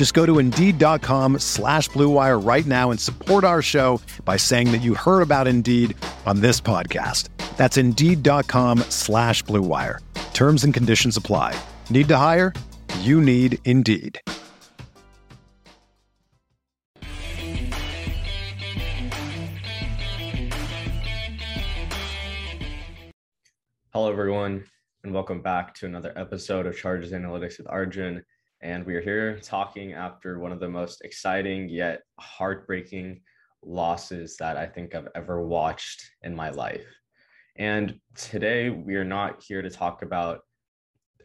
Just go to Indeed.com slash BlueWire right now and support our show by saying that you heard about Indeed on this podcast. That's Indeed.com slash BlueWire. Terms and conditions apply. Need to hire? You need Indeed. Hello, everyone, and welcome back to another episode of Chargers Analytics with Arjun. And we are here talking after one of the most exciting yet heartbreaking losses that I think I've ever watched in my life. And today we are not here to talk about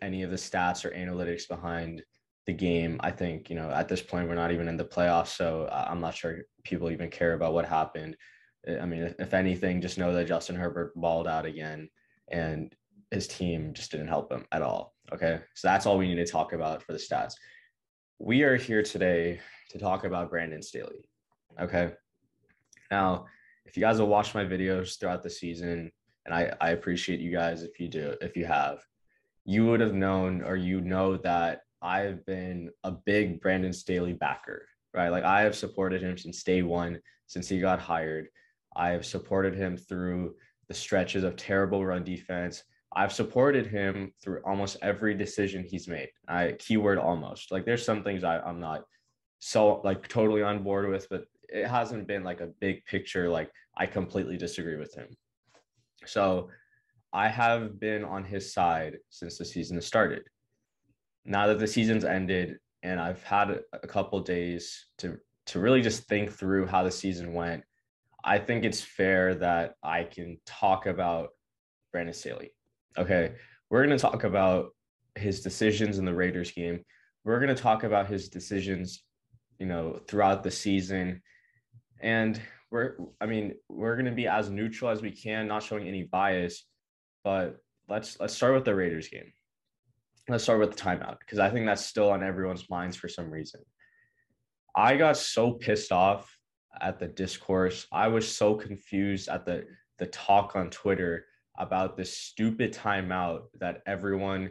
any of the stats or analytics behind the game. I think, you know, at this point, we're not even in the playoffs. So uh, I'm not sure people even care about what happened. I mean, if anything, just know that Justin Herbert balled out again and his team just didn't help him at all. Okay. So that's all we need to talk about for the stats. We are here today to talk about Brandon Staley. Okay. Now, if you guys have watched my videos throughout the season, and I, I appreciate you guys if you do, if you have, you would have known or you know that I've been a big Brandon Staley backer, right? Like I have supported him since day one, since he got hired. I have supported him through the stretches of terrible run defense. I've supported him through almost every decision he's made. I keyword almost like there's some things I, I'm not so like totally on board with, but it hasn't been like a big picture. Like I completely disagree with him. So I have been on his side since the season started. Now that the season's ended and I've had a couple days to to really just think through how the season went I think it's fair that I can talk about Brandon Staley. Okay. We're going to talk about his decisions in the Raiders game. We're going to talk about his decisions, you know, throughout the season. And we're, I mean, we're going to be as neutral as we can, not showing any bias. But let's let's start with the Raiders game. Let's start with the timeout because I think that's still on everyone's minds for some reason. I got so pissed off at the discourse. I was so confused at the the talk on Twitter about this stupid timeout that everyone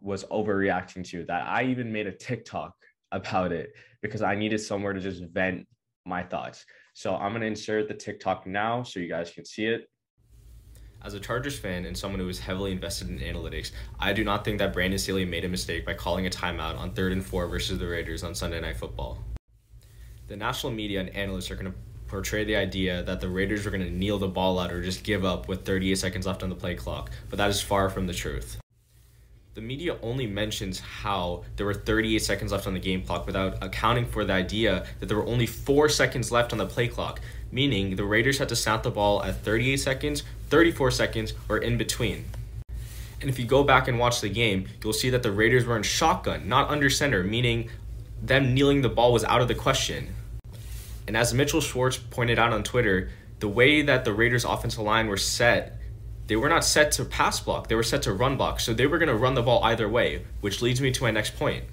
was overreacting to that I even made a TikTok about it because I needed somewhere to just vent my thoughts. So I'm going to insert the TikTok now so you guys can see it. As a Chargers fan and someone who is heavily invested in analytics, I do not think that Brandon Staley made a mistake by calling a timeout on third and four versus the Raiders on Sunday Night Football the national media and analysts are going to portray the idea that the Raiders were going to kneel the ball out or just give up with 38 seconds left on the play clock, but that is far from the truth. The media only mentions how there were 38 seconds left on the game clock without accounting for the idea that there were only 4 seconds left on the play clock, meaning the Raiders had to snap the ball at 38 seconds, 34 seconds, or in between. And if you go back and watch the game, you'll see that the Raiders were in shotgun, not under center, meaning them kneeling the ball was out of the question. And as Mitchell Schwartz pointed out on Twitter, the way that the Raiders' offensive line were set, they were not set to pass block, they were set to run block. So they were going to run the ball either way, which leads me to my next point.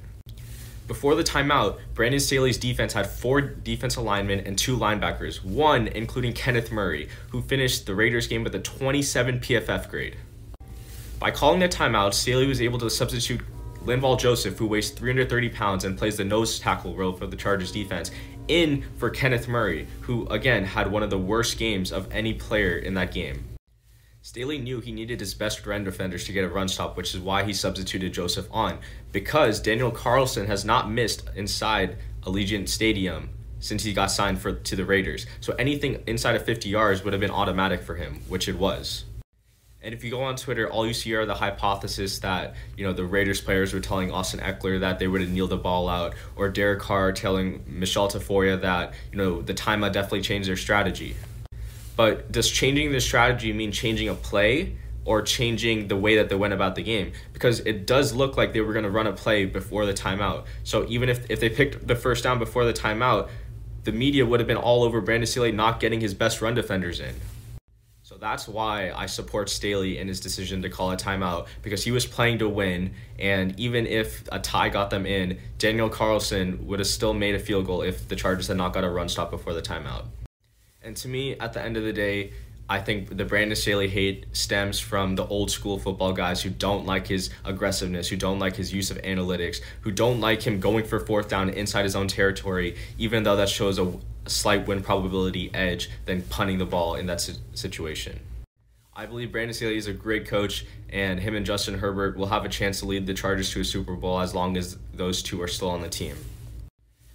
Before the timeout, Brandon Staley's defense had four defensive linemen and two linebackers, one including Kenneth Murray, who finished the Raiders game with a 27 PFF grade. By calling the timeout, Staley was able to substitute Linval Joseph, who weighs 330 pounds and plays the nose tackle role for the Chargers defense, in for Kenneth Murray, who again had one of the worst games of any player in that game. Staley knew he needed his best run defenders to get a run stop, which is why he substituted Joseph on, because Daniel Carlson has not missed inside Allegiant Stadium since he got signed for to the Raiders. So anything inside of 50 yards would have been automatic for him, which it was. And if you go on Twitter, all you see are the hypothesis that, you know, the Raiders players were telling Austin Ekeler that they would have kneel the ball out, or Derek Carr telling Michele Tafoya that, you know, the timeout definitely changed their strategy. But does changing the strategy mean changing a play or changing the way that they went about the game? Because it does look like they were going to run a play before the timeout. So even if, if they picked the first down before the timeout, the media would have been all over Brandon Staley not getting his best run defenders in. That's why I support Staley in his decision to call a timeout because he was playing to win. And even if a tie got them in, Daniel Carlson would have still made a field goal if the Chargers had not got a run stop before the timeout. And to me, at the end of the day, I think the Brandon Staley hate stems from the old school football guys who don't like his aggressiveness, who don't like his use of analytics, who don't like him going for fourth down inside his own territory, even though that shows a, a slight win probability edge than punting the ball in that situation. I believe Brandon Staley is a great coach, and him and Justin Herbert will have a chance to lead the Chargers to a Super Bowl as long as those two are still on the team.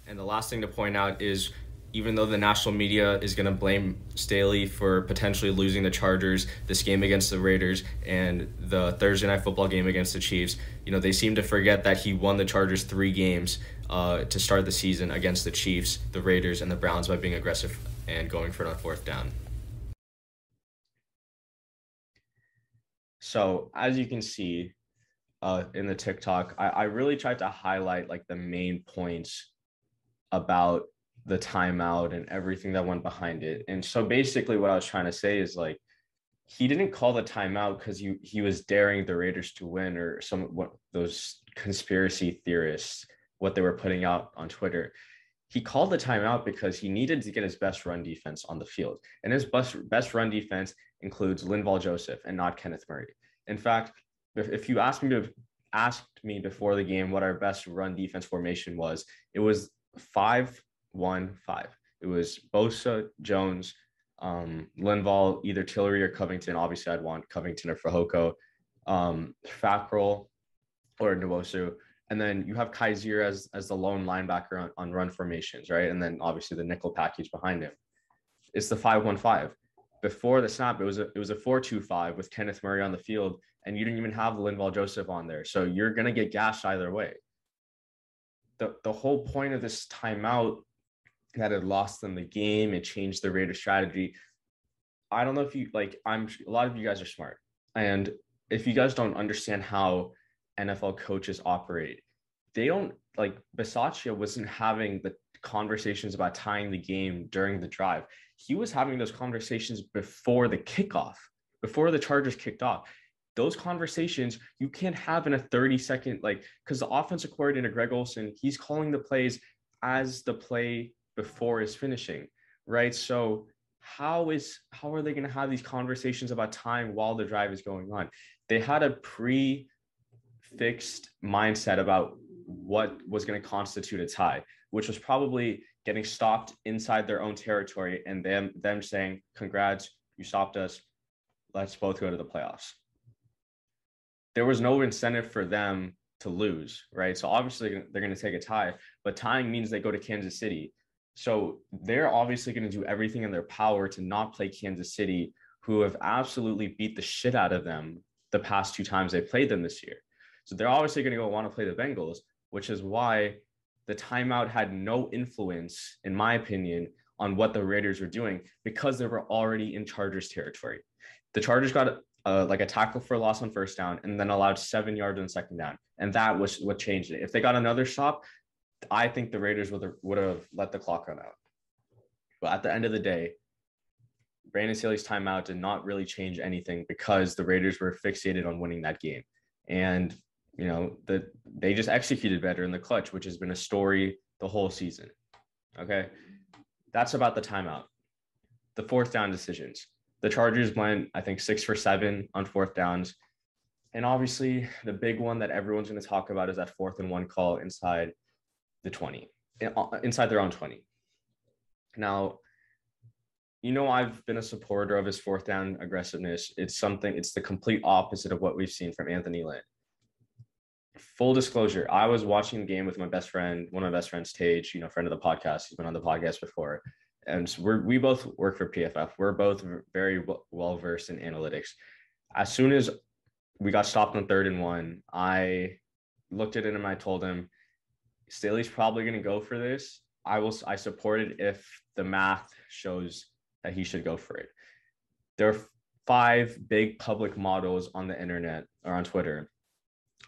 And the last thing to point out is even though the national media is going to blame Staley for potentially losing the Chargers, this game against the Raiders, and the Thursday night football game against the Chiefs, you know, they seem to forget that he won the Chargers three games uh, to start the season against the Chiefs, the Raiders, and the Browns by being aggressive and going for it on fourth down. So, as you can see uh, in the TikTok, I, I really tried to highlight like the main points about the timeout and everything that went behind it. And so basically what I was trying to say is like he didn't call the timeout because he he was daring the Raiders to win or some what those conspiracy theorists what they were putting out on Twitter. He called the timeout because he needed to get his best run defense on the field. And his best best run defense includes Linval Joseph and not Kenneth Murray. In fact, if, if you asked me to asked me before the game what our best run defense formation was, it was five one five. It was Bosa, Jones, um, Linval, either Tillery or Covington. Obviously, I'd want Covington or Fehoko, um, Fackrell or Nwosu. And then you have Kyzir as, as the lone linebacker on, on run formations, right? And then obviously the nickel package behind him. It's the 515. Before the snap, it was a it was a 425 with Kenneth Murray on the field, and you didn't even have Linval Joseph on there. So you're gonna get gashed either way. The the whole point of this timeout that had lost them the game. and changed the Raiders strategy. I don't know if you like, I'm a lot of you guys are smart. And if you guys don't understand how NFL coaches operate, they don't like Bisaccia wasn't having the conversations about tying the game during the drive. He was having those conversations before the kickoff, before the Chargers kicked off. Those conversations you can't have in a 30 second, like, because the offensive coordinator, Greg Olson, he's calling the plays as the play before is finishing, right? So how is how are they going to have these conversations about time while the drive is going on? They had a pre-fixed mindset about what was going to constitute a tie, which was probably getting stopped inside their own territory and them them saying, "Congrats, you stopped us. Let's both go to the playoffs." There was no incentive for them to lose, right? So obviously they're going to take a tie, but tying means they go to Kansas City. So they're obviously going to do everything in their power to not play Kansas City, who have absolutely beat the shit out of them the past two times they played them this year. So they're obviously going to go want to play the Bengals, which is why the timeout had no influence, in my opinion, on what the Raiders were doing because they were already in Chargers territory. The Chargers got like a tackle for a loss on first down and then allowed seven yards on second down. And that was what changed it. If they got another stop, I think the Raiders would have, would have let the clock run out. But at the end of the day, Brandon Staley's timeout did not really change anything because the Raiders were fixated on winning that game. And, you know, the, they just executed better in the clutch, which has been a story the whole season. Okay. That's about the timeout. The fourth down decisions. The Chargers went, I think, six for seven on fourth downs. And obviously, the big one that everyone's going to talk about is that fourth and one call inside the 20 uh, inside their own 20. Now, you know, I've been a supporter of his fourth down aggressiveness. It's something, it's the complete opposite of what we've seen from Anthony Lynn. Full disclosure, I was watching the game with my best friend, one of my best friends, Tage, you know, friend of the podcast. He's been on the podcast before. And we're, we both work for PFF. We're both very well versed in analytics. as soon as we got stopped on third and one, I looked at him and I told him, Staley's probably going to go for this. I will. I support it if the math shows that he should go for it. There are five big public models on the internet or on Twitter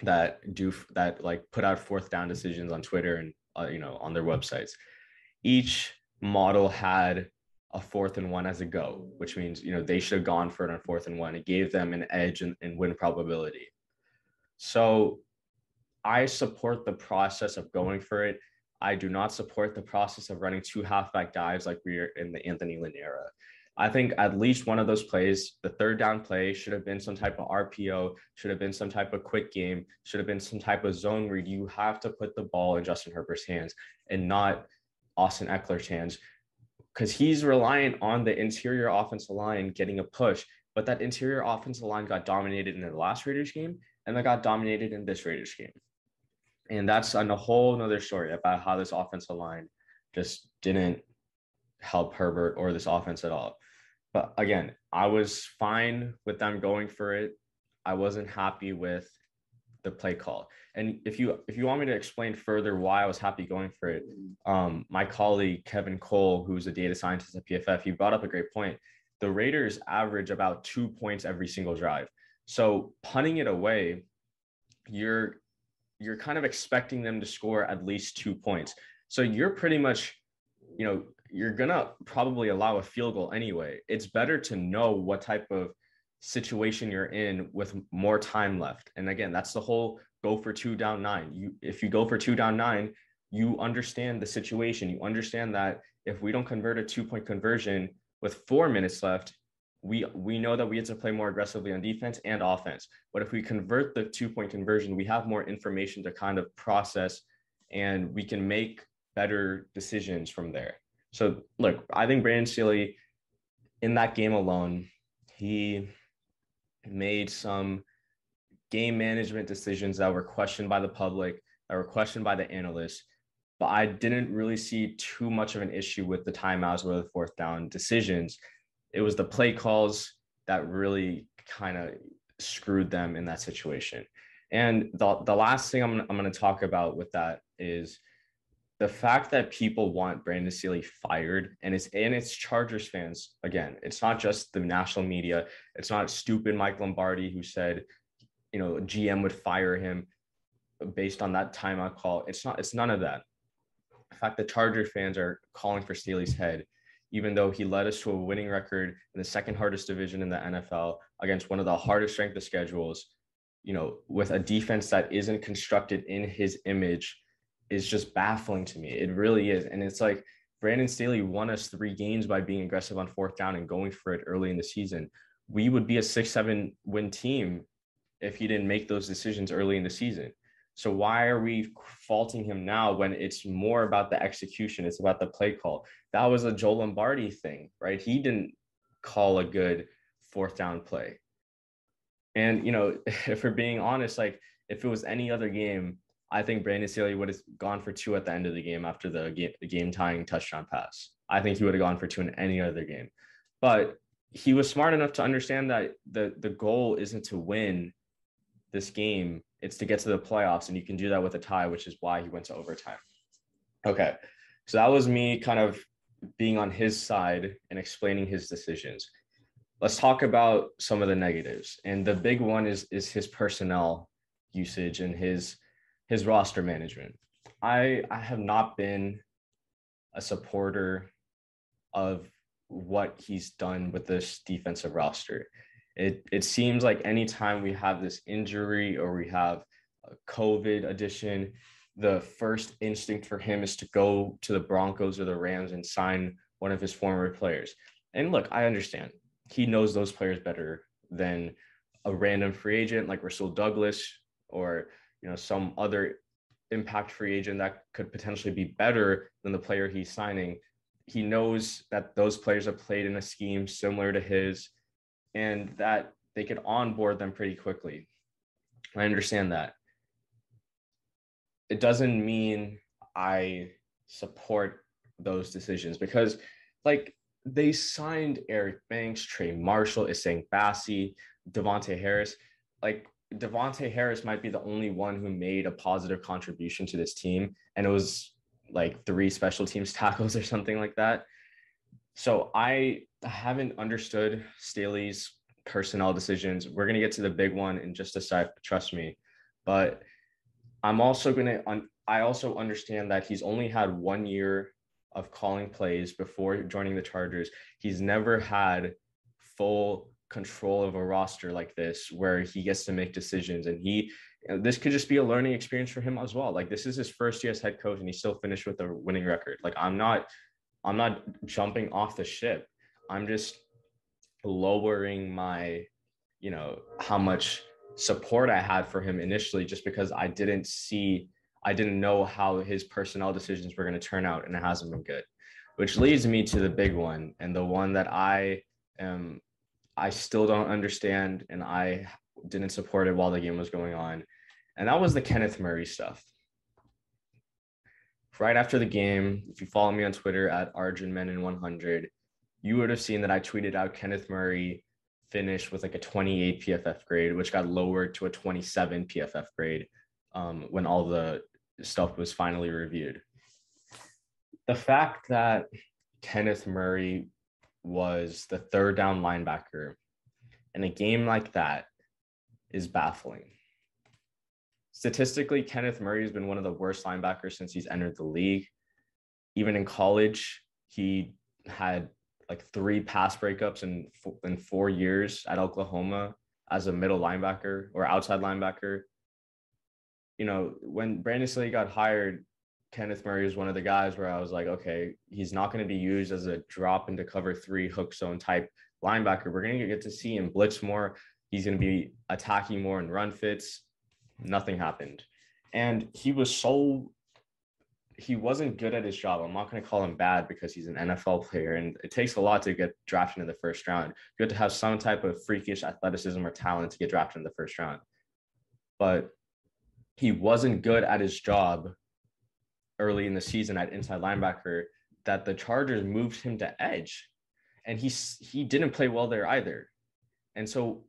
that do that like put out fourth down decisions on Twitter and uh, you know on their websites. Each model had a fourth and one as a go, which means you know they should have gone for it on fourth and one. It gave them an edge in win probability. So I support the process of going for it. I do not support the process of running two halfback dives like we are in the Anthony Lynn era. I think at least one of those plays, the third down play, should have been some type of RPO, should have been some type of quick game, should have been some type of zone read. You have to put the ball in Justin Herbert's hands and not Austin Ekeler's hands because he's reliant on the interior offensive line getting a push. But that interior offensive line got dominated in the last Raiders game and they got dominated in this Raiders game. And that's on a whole nother story about how this offensive line just didn't help Herbert or this offense at all. But again, I was fine with them going for it. I wasn't happy with the play call. And if you if you want me to explain further why I was happy going for it, um, my colleague Kevin Cole, who's a data scientist at PFF, he brought up a great point. The Raiders average about two points every single drive. So punting it away, you're you're kind of expecting them to score at least two points. So you're pretty much, you know, you're gonna probably allow a field goal anyway. It's better to know what type of situation you're in with more time left. And again, that's the whole go for two down nine. You if you go for two down nine, you understand the situation. You understand that if we don't convert a two-point conversion with four minutes left, we we know that we have to play more aggressively on defense and offense. But if we convert the two-point conversion, we have more information to kind of process and we can make better decisions from there. So look, I think Brandon Staley in that game alone, he made some game management decisions that were questioned by the public, that were questioned by the analysts. But I didn't really see too much of an issue with the timeouts or the fourth down decisions. It was the play calls that really kind of screwed them in that situation. And the, the last thing I'm, I'm going to talk about with that is the fact that people want Brandon Staley fired and it's and it's Chargers fans again. It's not just the national media. It's not stupid Mike Lombardi who said, you know, GM would fire him based on that timeout call. It's not. It's none of that. In fact, the Charger fans are calling for Staley's head, even though he led us to a winning record in the second hardest division in the NFL against one of the hardest strength of schedules. You know, with a defense that isn't constructed in his image is just baffling to me. It really is. And it's like Brandon Staley won us three games by being aggressive on fourth down and going for it early in the season. We would be a six, seven win team if he didn't make those decisions early in the season. So why are we faulting him now when it's more about the execution? It's about the play call. That was a Joe Lombardi thing, right? He didn't call a good fourth down play. And you know, if we're being honest, like if it was any other game, I think Brandon Staley would have gone for two at the end of the game after the game, the game tying touchdown pass. I think he would have gone for two in any other game. But he was smart enough to understand that the the goal isn't to win this game, it's to get to the playoffs. And you can do that with a tie, which is why he went to overtime. Okay. So that was me kind of being on his side and explaining his decisions. Let's talk about some of the negatives. And the big one is is his personnel usage and his his roster management. I I have not been a supporter of what he's done with this defensive roster. It it seems like anytime we have this injury or we have a COVID addition, the first instinct for him is to go to the Broncos or the Rams and sign one of his former players. And look, I understand. He knows those players better than a random free agent like Rasul Douglas or you know some other impact free agent that could potentially be better than the player he's signing. He knows that those players have played in a scheme similar to his and that they could onboard them pretty quickly i understand that it doesn't mean i support those decisions because like they signed Eric Banks, Trey Marshall, Essang Bassey, Davontae Harris. Like Davontae Harris might be the only one who made a positive contribution to this team. And it was like three special teams tackles or something like that. So I haven't understood Staley's personnel decisions. We're going to get to the big one in just a sec, trust me. But I'm also going to, I also understand that he's only had one year of calling plays before joining the Chargers. He's never had full control of a roster like this where he gets to make decisions and he this could just be a learning experience for him as well like this is his first year as head coach and he still finished with a winning record like i'm not i'm not jumping off the ship i'm just lowering my you know how much support i had for him initially just because i didn't see i didn't know how his personnel decisions were going to turn out and it hasn't been good which leads me to the big one and the one that i am I still don't understand, and I didn't support it while the game was going on. And that was the Kenneth Murray stuff. Right after the game, if you follow me on Twitter at ArjunMenon100, you would have seen that I tweeted out Kenneth Murray finished with like a 28 PFF grade, which got lowered to a 27 PFF grade um, when all the stuff was finally reviewed. The fact that Kenneth Murray was the third down linebacker. in a game like that is baffling. Statistically, Kenneth Murray has been one of the worst linebackers since he's entered the league. Even in college, he had like three pass breakups in in four years at Oklahoma as a middle linebacker or outside linebacker. You know, when Brandon Staley got hired, Kenneth Murray was one of the guys where I was like, okay, he's not going to be used as a drop into cover three hook zone type linebacker. We're going to get to see him blitz more. He's going to be attacking more in run fits. Nothing happened. And he was so, he wasn't good at his job. I'm not going to call him bad because he's an NFL player. And it takes a lot to get drafted in the first round. You have to have some type of freakish athleticism or talent to get drafted in the first round. But he wasn't good at his job early in the season at inside linebacker that the Chargers moved him to edge, and he he didn't play well there either. And so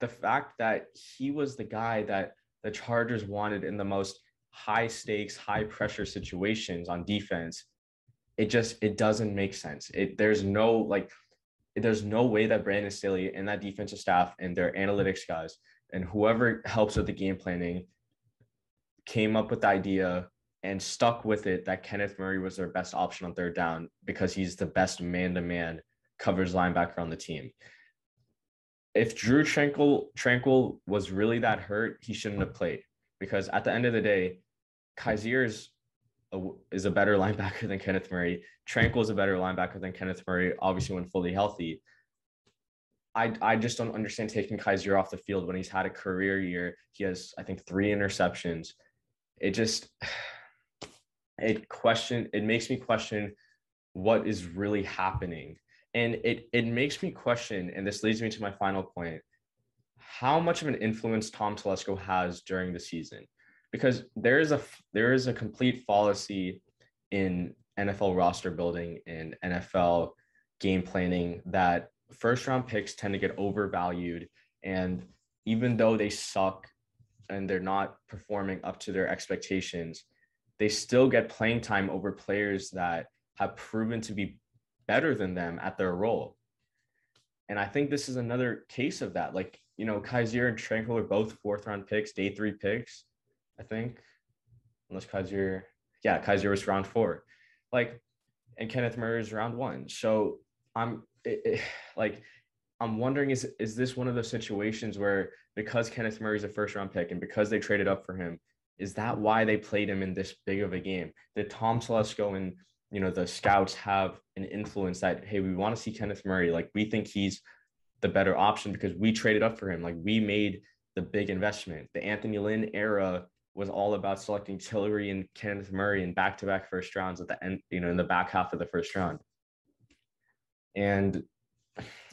the fact that he was the guy that the Chargers wanted in the most high stakes, high pressure situations on defense, it just it doesn't make sense. It there's no like there's no way that Brandon Staley and that defensive staff and their analytics guys and whoever helps with the game planning came up with the idea and stuck with it that Kenneth Murray was their best option on third down because he's the best man to man covers linebacker on the team. If Drew Tranquil Tranquill was really that hurt, he shouldn't have played because at the end of the day, Kyzir is a, better linebacker than Kenneth Murray. Tranquill is a better linebacker than Kenneth Murray, obviously when fully healthy. I, I just don't understand taking Kyzir off the field when he's had a career year. He has, I think, three interceptions. It just it question it makes me question what is really happening and it it makes me question and this leads me to my final point how much of an influence tom telesco has during the season because there is a there is a complete fallacy in nfl roster building and nfl game planning that first round picks tend to get overvalued and even though they suck and they're not performing up to their expectations they still get playing time over players that have proven to be better than them at their role. And I think this is another case of that. Like, you know, Kyzir and Tranquill are both fourth round picks, day three picks, I think. Unless Kyzir, yeah, Kyzir was round four. Like, and Kenneth Murray is round one. So I'm it, it, like, I'm wondering is is this one of those situations where because Kenneth Murray's a first round pick and because they traded up for him, is that why they played him in this big of a game? Did Tom Telesco and you know the scouts have an influence that hey, we want to see Kenneth Murray, like we think he's the better option because we traded up for him, like we made the big investment. The Anthony Lynn era was all about selecting Tillery and Kenneth Murray in back-to-back first rounds at the end, you know, in the back half of the first round. And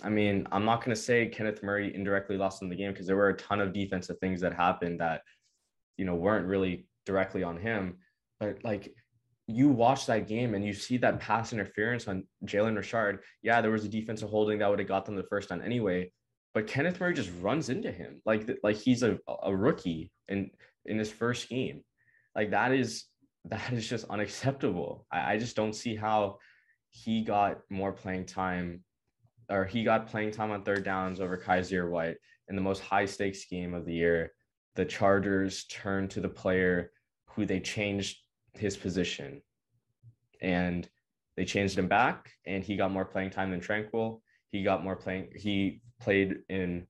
I mean, I'm not going to say Kenneth Murray indirectly lost in the game because there were a ton of defensive things that happened that you know weren't really directly on him but like you watch that game and you see that pass interference on Jalen Richard. Yeah, there was a defensive holding that would have got them the first down anyway, but Kenneth Murray just runs into him like like he's a, a rookie in in his first game. Like that is that is just unacceptable. I, I just don't see how he got more playing time or he got playing time on third downs over Kyzir White in the most high stakes game of the year. The Chargers turned to the player who they changed his position and they changed him back and he got more playing time than Tranquill. He got more playing, he played in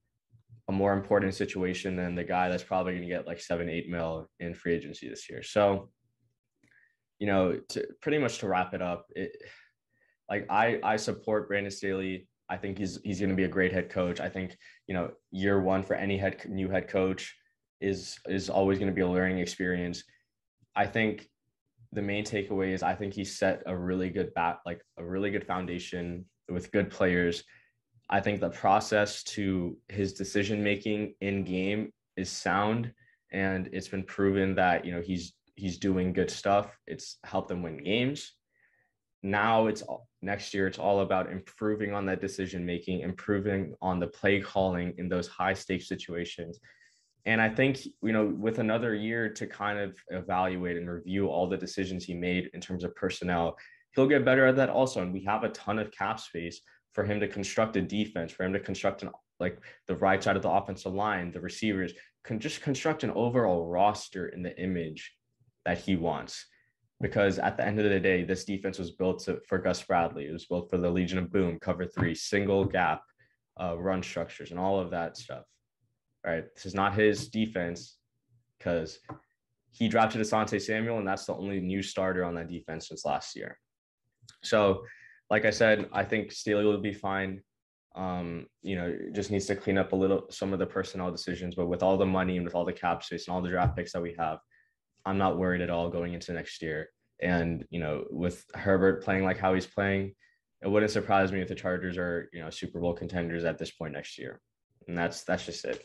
a more important situation than the guy that's probably going to get like seven, eight mil in free agency this year. So, you know, to pretty much to wrap it up, it, like I, I support Brandon Staley. I think he's he's going to be a great head coach. I think you know year one for any head new head coach is is always going to be a learning experience. I think the main takeaway is I think he set a really good bat like a really good foundation with good players. I think the process to his decision making in game is sound and it's been proven that you know he's he's doing good stuff. It's helped them win games. Now it's next year it's all about improving on that decision making, improving on the play calling in those high stakes situations and I think, you know, with another year to kind of evaluate and review all the decisions he made in terms of personnel, he'll get better at that also. And we have a ton of cap space for him to construct a defense, for him to construct an like the right side of the offensive line, the receivers, can just construct an overall roster in the image that he wants. Because at the end of the day, this defense was built to, for Gus Bradley. It was built for the Legion of Boom, cover three, single gap, uh, run structures, and all of that stuff right? This is not his defense because he drafted Asante Samuel, and that's the only new starter on that defense since last year. So, like I said, I think Staley will be fine. Um, you know, just needs to clean up a little some of the personnel decisions, but with all the money and with all the cap space and all the draft picks that we have, I'm not worried at all going into next year. And you know, with Herbert playing like how he's playing, it wouldn't surprise me if the Chargers are you know Super Bowl contenders at this point next year. And that's that's just it.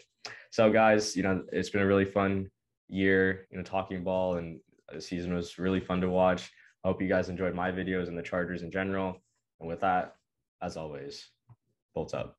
So, guys, you know, it's been a really fun year, you know, talking ball, and the season was really fun to watch. I hope you guys enjoyed my videos and the Chargers in general. And with that, as always, bolts up.